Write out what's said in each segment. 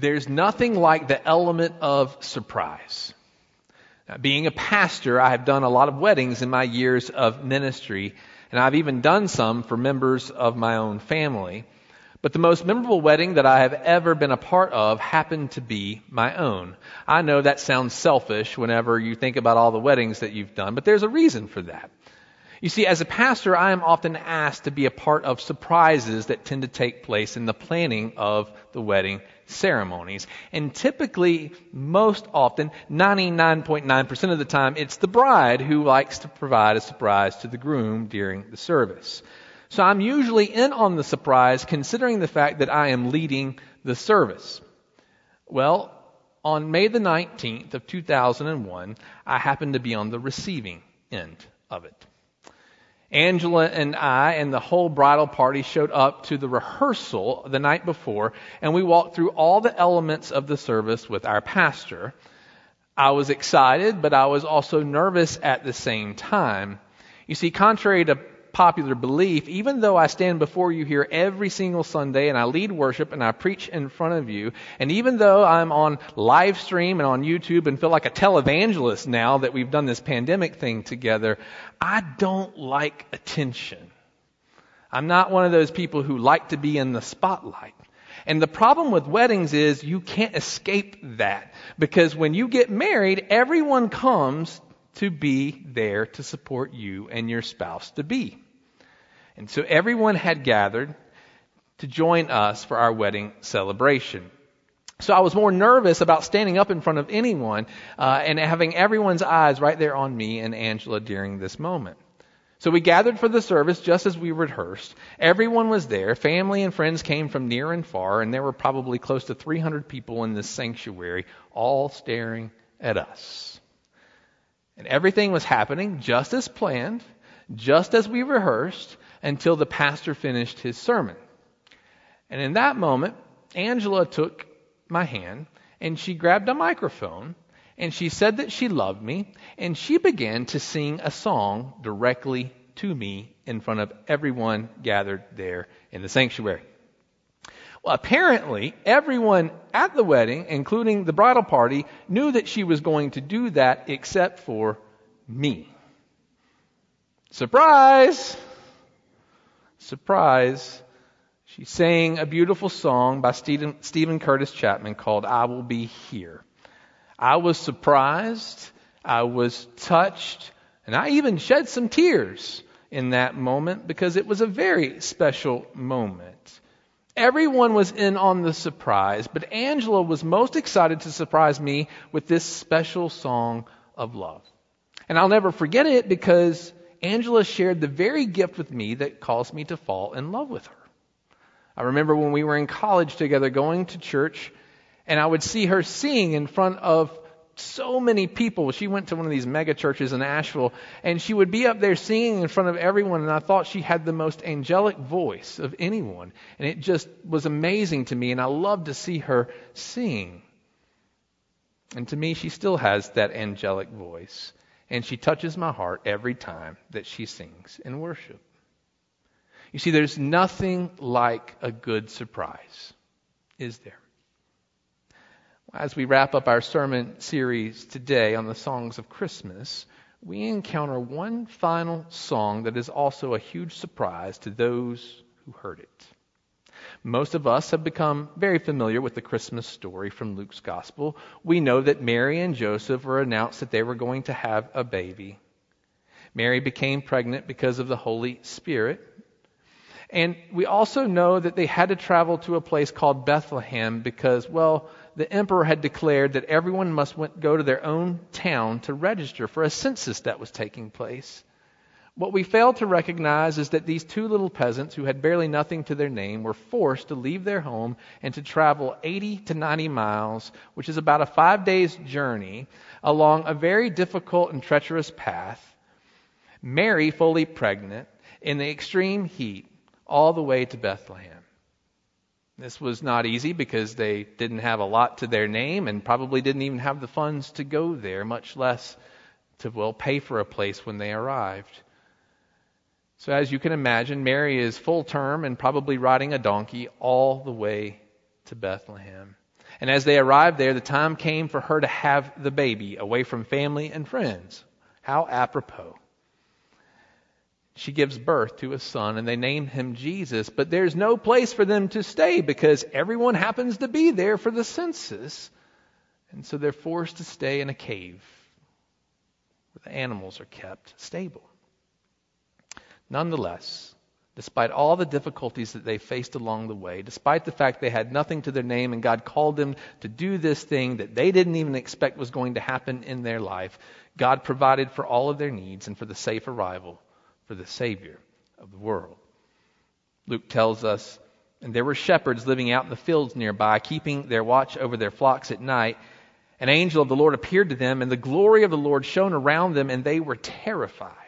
There's nothing like the element of surprise. Now, being a pastor, I have done a lot of weddings in my years of ministry, and I've even done some for members of my own family. But the most memorable wedding that I have ever been a part of happened to be my own. I know that sounds selfish whenever you think about all the weddings that you've done, but there's a reason for that. You see, as a pastor, I am often asked to be a part of surprises that tend to take place in the planning of the wedding ceremonies. And typically, most often, 99.9% of the time, it's the bride who likes to provide a surprise to the groom during the service. So I'm usually in on the surprise considering the fact that I am leading the service. Well, on May the 19th of 2001, I happened to be on the receiving end of it. Angela and I and the whole bridal party showed up to the rehearsal the night before, and we walked through all the elements of the service with our pastor. I was excited, but I was also nervous at the same time. You see, contrary to popular belief, even though I stand before you here every single Sunday and I lead worship and I preach in front of you, and even though I'm on live stream and on YouTube and feel like a televangelist now that we've done this pandemic thing together, I don't like attention. I'm not one of those people who like to be in the spotlight. And the problem with weddings is you can't escape that because when you get married, everyone comes to be there to support you and your spouse to be. And so everyone had gathered to join us for our wedding celebration. So I was more nervous about standing up in front of anyone uh, and having everyone's eyes right there on me and Angela during this moment. So we gathered for the service just as we rehearsed. Everyone was there. Family and friends came from near and far, and there were probably close to 300 people in this sanctuary, all staring at us. And everything was happening just as planned, just as we rehearsed, until the pastor finished his sermon. And in that moment, Angela took my hand and she grabbed a microphone and she said that she loved me and she began to sing a song directly to me in front of everyone gathered there in the sanctuary. Well, apparently, everyone at the wedding, including the bridal party, knew that she was going to do that except for me. Surprise! Surprise, she sang a beautiful song by Stephen, Steven Curtis Chapman called I Will Be Here. I was surprised, I was touched, and I even shed some tears in that moment because it was a very special moment. Everyone was in on the surprise, but Angela was most excited to surprise me with this special song of love. And I'll never forget it because Angela shared the very gift with me that caused me to fall in love with her. I remember when we were in college together going to church, and I would see her sing in front of so many people. She went to one of these mega churches in Asheville, and she would be up there singing in front of everyone, and I thought she had the most angelic voice of anyone. And it just was amazing to me, and I loved to see her sing. And to me, she still has that angelic voice and she touches my heart every time that she sings in worship. You see, there's nothing like a good surprise, is there? As we wrap up our sermon series today on the songs of Christmas, we encounter one final song that is also a huge surprise to those who heard it. Most of us have become very familiar with the Christmas story from Luke's Gospel. We know that Mary and Joseph were announced that they were going to have a baby. Mary became pregnant because of the Holy Spirit. And we also know that they had to travel to a place called Bethlehem because, well, the emperor had declared that everyone must go to their own town to register for a census that was taking place. What we fail to recognize is that these two little peasants who had barely nothing to their name were forced to leave their home and to travel 80 to 90 miles, which is about a five days journey, along a very difficult and treacherous path. Mary, fully pregnant, in the extreme heat, all the way to Bethlehem. This was not easy because they didn't have a lot to their name and probably didn't even have the funds to go there, much less to, well, pay for a place when they arrived. So, as you can imagine, Mary is full term and probably riding a donkey all the way to Bethlehem. And as they arrived there, the time came for her to have the baby away from family and friends. How apropos. She gives birth to a son, and they name him Jesus, but there's no place for them to stay because everyone happens to be there for the census. And so they're forced to stay in a cave where the animals are kept stable. Nonetheless, despite all the difficulties that they faced along the way, despite the fact they had nothing to their name and God called them to do this thing that they didn't even expect was going to happen in their life, God provided for all of their needs and for the safe arrival for the Savior of the world. Luke tells us, and there were shepherds living out in the fields nearby, keeping their watch over their flocks at night. An angel of the Lord appeared to them, and the glory of the Lord shone around them, and they were terrified.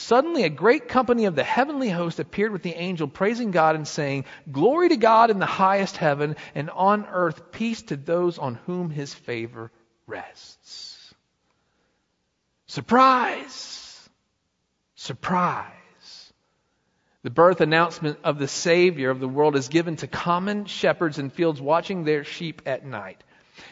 Suddenly, a great company of the heavenly host appeared with the angel, praising God and saying, Glory to God in the highest heaven, and on earth peace to those on whom his favor rests. Surprise! Surprise! The birth announcement of the Savior of the world is given to common shepherds in fields watching their sheep at night.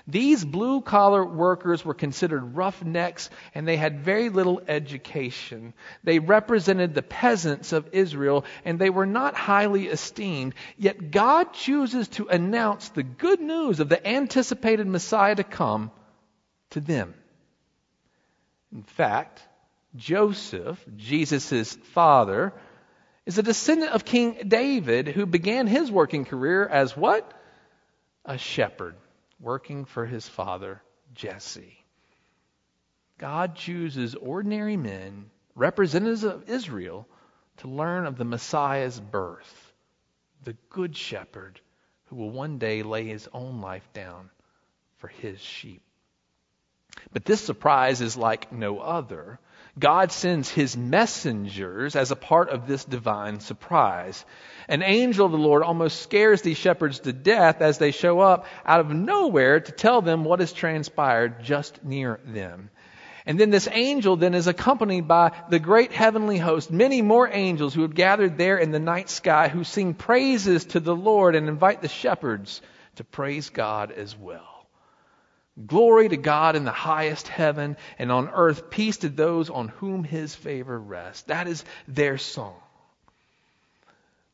These blue collar workers were considered roughnecks and they had very little education. They represented the peasants of Israel and they were not highly esteemed. Yet God chooses to announce the good news of the anticipated Messiah to come to them. In fact, Joseph, Jesus' father, is a descendant of King David who began his working career as what? A shepherd working for his father, Jesse. God chooses ordinary men, representatives of Israel, to learn of the Messiah's birth, the good shepherd who will one day lay his own life down for his sheep. But this surprise is like no other. God sends his messengers as a part of this divine surprise. An angel of the Lord almost scares these shepherds to death as they show up out of nowhere to tell them what has transpired just near them. And then this angel then is accompanied by the great heavenly host, many more angels who have gathered there in the night sky who sing praises to the Lord and invite the shepherds to praise God as well. Glory to God in the highest heaven, and on earth peace to those on whom his favor rests. That is their song.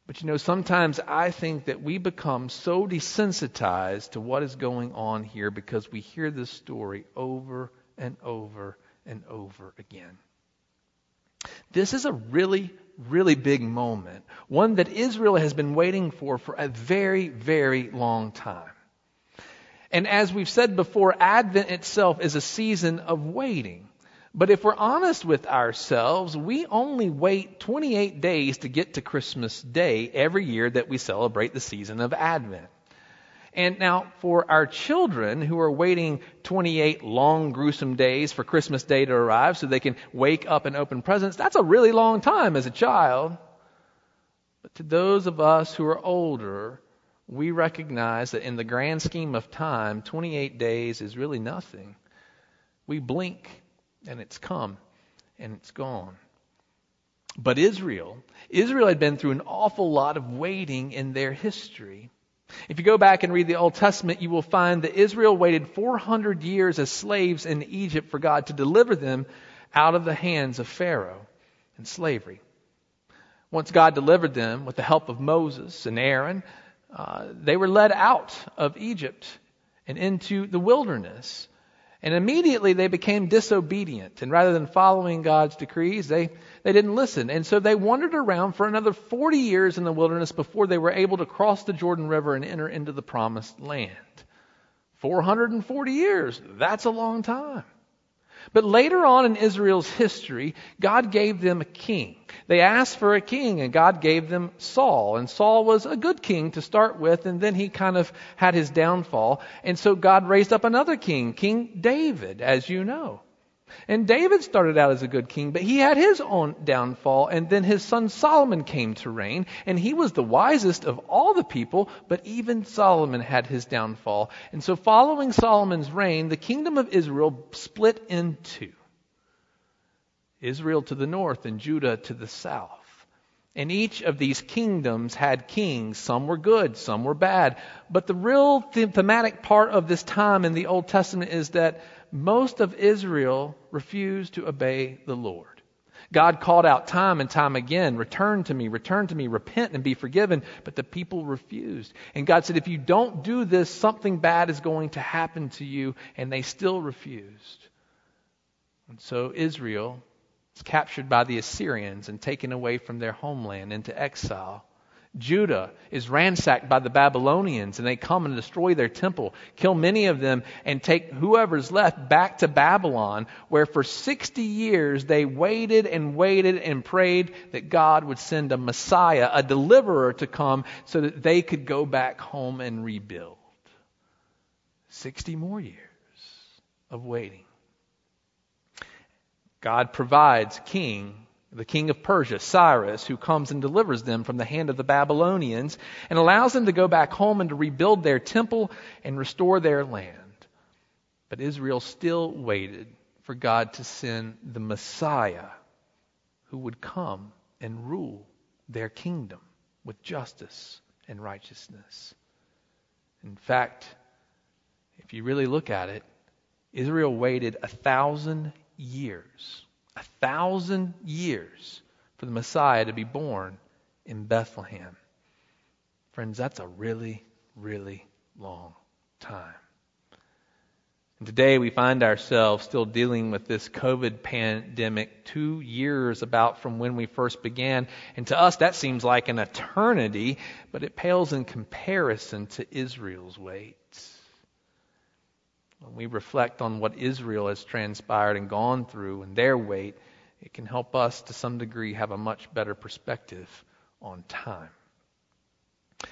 But you know, sometimes I think that we become so desensitized to what is going on here because we hear this story over and over and over again. This is a really, really big moment, one that Israel has been waiting for for a very, very long time. And as we've said before, Advent itself is a season of waiting. But if we're honest with ourselves, we only wait 28 days to get to Christmas Day every year that we celebrate the season of Advent. And now, for our children who are waiting 28 long, gruesome days for Christmas Day to arrive so they can wake up and open presents, that's a really long time as a child. But to those of us who are older, we recognize that in the grand scheme of time, 28 days is really nothing. We blink and it's come and it's gone. But Israel, Israel had been through an awful lot of waiting in their history. If you go back and read the Old Testament, you will find that Israel waited 400 years as slaves in Egypt for God to deliver them out of the hands of Pharaoh and slavery. Once God delivered them with the help of Moses and Aaron, uh, they were led out of Egypt and into the wilderness. And immediately they became disobedient. And rather than following God's decrees, they, they didn't listen. And so they wandered around for another 40 years in the wilderness before they were able to cross the Jordan River and enter into the promised land. 440 years. That's a long time. But later on in Israel's history, God gave them a king. They asked for a king, and God gave them Saul. And Saul was a good king to start with, and then he kind of had his downfall. And so God raised up another king, King David, as you know. And David started out as a good king, but he had his own downfall, and then his son Solomon came to reign, and he was the wisest of all the people, but even Solomon had his downfall. And so following Solomon's reign, the kingdom of Israel split in two. Israel to the north and Judah to the south. And each of these kingdoms had kings. Some were good, some were bad. But the real thematic part of this time in the Old Testament is that most of Israel refused to obey the Lord. God called out time and time again, return to me, return to me, repent and be forgiven. But the people refused. And God said, if you don't do this, something bad is going to happen to you. And they still refused. And so Israel is captured by the Assyrians and taken away from their homeland into exile. Judah is ransacked by the Babylonians and they come and destroy their temple, kill many of them, and take whoever's left back to Babylon, where for 60 years they waited and waited and prayed that God would send a Messiah, a deliverer to come so that they could go back home and rebuild. 60 more years of waiting. God provides king the king of Persia, Cyrus, who comes and delivers them from the hand of the Babylonians and allows them to go back home and to rebuild their temple and restore their land. But Israel still waited for God to send the Messiah who would come and rule their kingdom with justice and righteousness. In fact, if you really look at it, Israel waited a thousand years a thousand years for the Messiah to be born in Bethlehem. Friends, that's a really, really long time. And today we find ourselves still dealing with this COVID pandemic two years about from when we first began. And to us, that seems like an eternity, but it pales in comparison to Israel's wait. When we reflect on what Israel has transpired and gone through and their wait, it can help us to some degree have a much better perspective on time.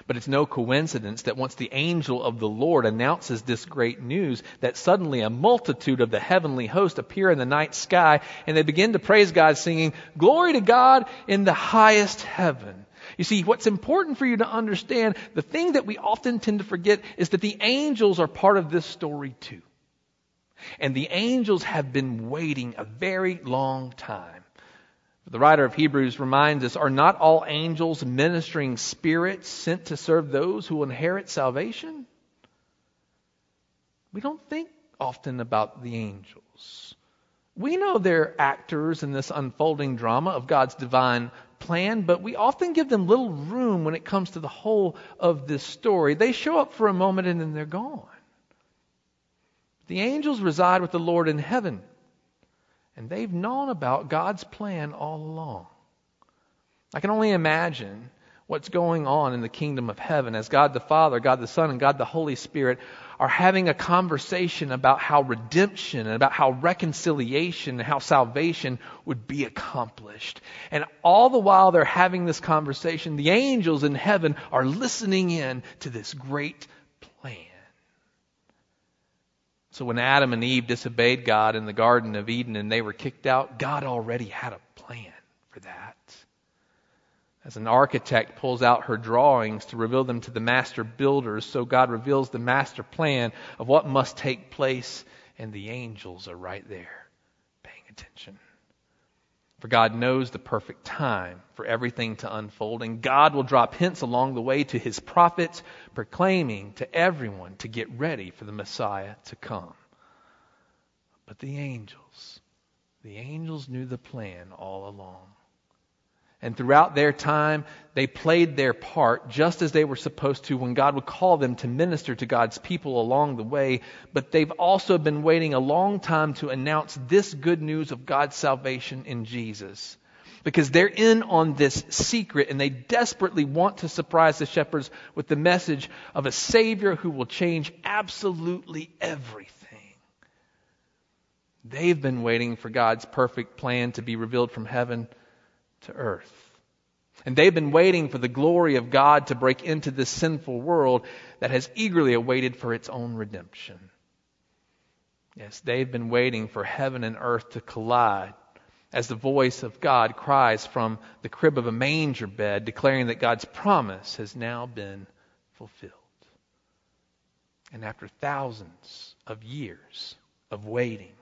But it's no coincidence that once the angel of the Lord announces this great news, that suddenly a multitude of the heavenly host appear in the night sky and they begin to praise God, singing, Glory to God in the highest heaven. You see, what's important for you to understand, the thing that we often tend to forget is that the angels are part of this story too. And the angels have been waiting a very long time. The writer of Hebrews reminds us, are not all angels ministering spirits sent to serve those who inherit salvation? We don't think often about the angels. We know they're actors in this unfolding drama of God's divine plan, but we often give them little room when it comes to the whole of this story. They show up for a moment and then they're gone. The angels reside with the Lord in heaven, and they've known about God's plan all along. I can only imagine what's going on in the kingdom of heaven as God the Father, God the Son, and God the Holy Spirit are having a conversation about how redemption and about how reconciliation and how salvation would be accomplished. And all the while they're having this conversation, the angels in heaven are listening in to this great plan. So when Adam and Eve disobeyed God in the Garden of Eden and they were kicked out, God already had a plan for that. As an architect pulls out her drawings to reveal them to the master builders, so God reveals the master plan of what must take place, and the angels are right there paying attention. For God knows the perfect time for everything to unfold, and God will drop hints along the way to his prophets, proclaiming to everyone to get ready for the Messiah to come. But the angels, the angels knew the plan all along. And throughout their time, they played their part just as they were supposed to when God would call them to minister to God's people along the way. But they've also been waiting a long time to announce this good news of God's salvation in Jesus. Because they're in on this secret and they desperately want to surprise the shepherds with the message of a Savior who will change absolutely everything. They've been waiting for God's perfect plan to be revealed from heaven to earth. And they've been waiting for the glory of God to break into this sinful world that has eagerly awaited for its own redemption. Yes, they've been waiting for heaven and earth to collide as the voice of God cries from the crib of a manger bed, declaring that God's promise has now been fulfilled. And after thousands of years of waiting,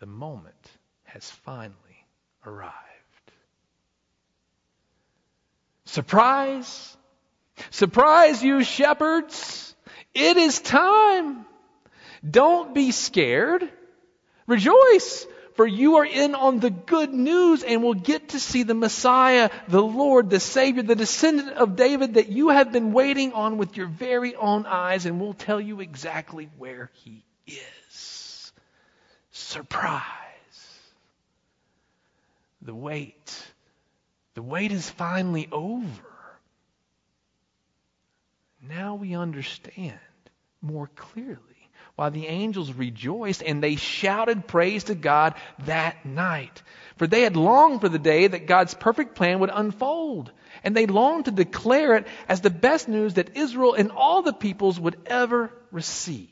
the moment has finally arrived. Surprise! Surprise, you shepherds! It is time! Don't be scared. Rejoice, for you are in on the good news and will get to see the Messiah, the Lord, the Savior, the descendant of David that you have been waiting on with your very own eyes, and we'll tell you exactly where he is. Surprise. The wait. The wait is finally over. Now we understand more clearly why the angels rejoiced and they shouted praise to God that night. For they had longed for the day that God's perfect plan would unfold. And they longed to declare it as the best news that Israel and all the peoples would ever receive.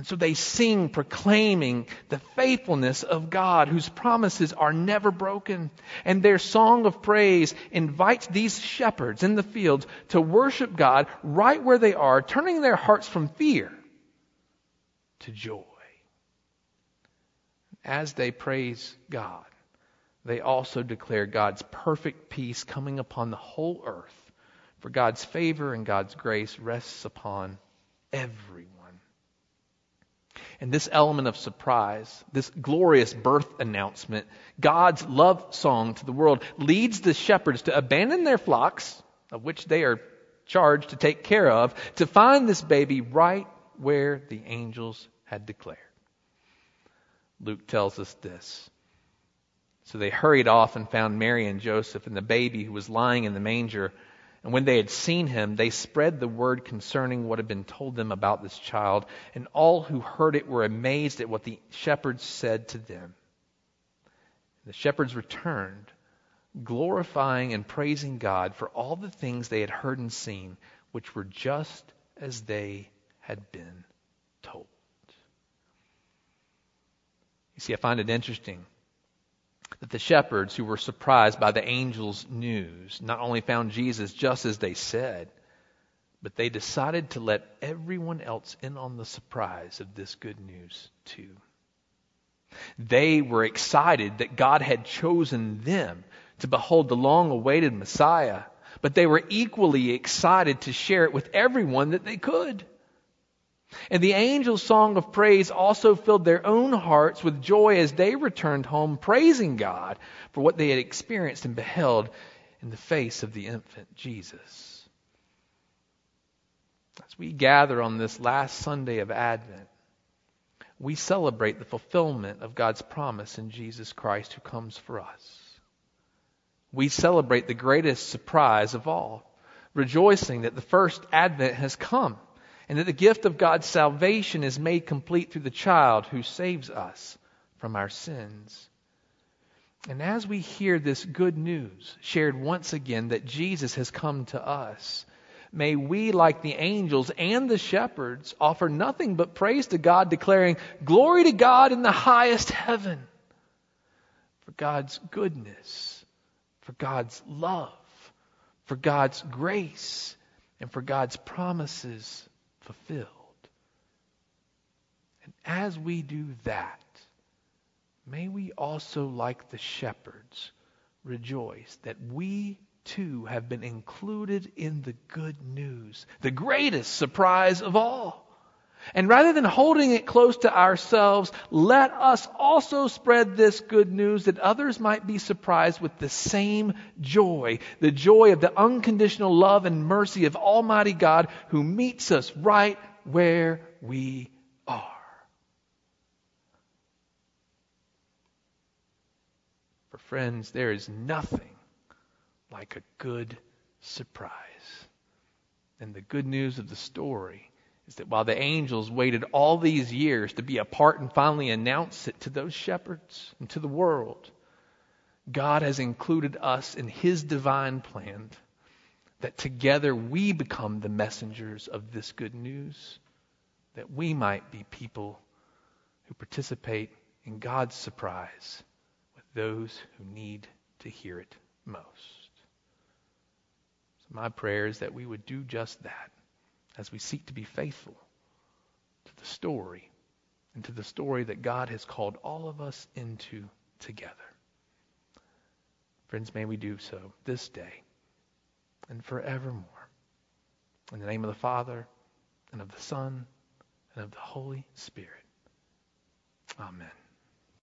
And so they sing proclaiming the faithfulness of God whose promises are never broken. And their song of praise invites these shepherds in the fields to worship God right where they are, turning their hearts from fear to joy. As they praise God, they also declare God's perfect peace coming upon the whole earth, for God's favor and God's grace rests upon everyone. And this element of surprise, this glorious birth announcement, God's love song to the world, leads the shepherds to abandon their flocks, of which they are charged to take care of, to find this baby right where the angels had declared. Luke tells us this. So they hurried off and found Mary and Joseph and the baby who was lying in the manger. And when they had seen him, they spread the word concerning what had been told them about this child. And all who heard it were amazed at what the shepherds said to them. The shepherds returned, glorifying and praising God for all the things they had heard and seen, which were just as they had been told. You see, I find it interesting that the shepherds who were surprised by the angel's news not only found Jesus just as they said, but they decided to let everyone else in on the surprise of this good news too. They were excited that God had chosen them to behold the long awaited Messiah, but they were equally excited to share it with everyone that they could. And the angels' song of praise also filled their own hearts with joy as they returned home, praising God for what they had experienced and beheld in the face of the infant Jesus. As we gather on this last Sunday of Advent, we celebrate the fulfillment of God's promise in Jesus Christ who comes for us. We celebrate the greatest surprise of all, rejoicing that the first Advent has come and that the gift of God's salvation is made complete through the child who saves us from our sins. And as we hear this good news shared once again that Jesus has come to us, may we, like the angels and the shepherds, offer nothing but praise to God, declaring, Glory to God in the highest heaven for God's goodness, for God's love, for God's grace, and for God's promises fulfilled. And as we do that, may we also, like the shepherds, rejoice that we too have been included in the good news, the greatest surprise of all. And rather than holding it close to ourselves, let us also spread this good news that others might be surprised with the same joy, the joy of the unconditional love and mercy of Almighty God who meets us right where we are. For friends, there is nothing like a good surprise. And the good news of the story is that while the angels waited all these years to be a part and finally announce it to those shepherds and to the world, God has included us in His divine plan that together we become the messengers of this good news, that we might be people who participate in God's surprise with those who need to hear it most. So my prayer is that we would do just that as we seek to be faithful to the story and to the story that God has called all of us into together. Friends, may we do so this day and forevermore. In the name of the Father, and of the Son, and of the Holy Spirit. Amen.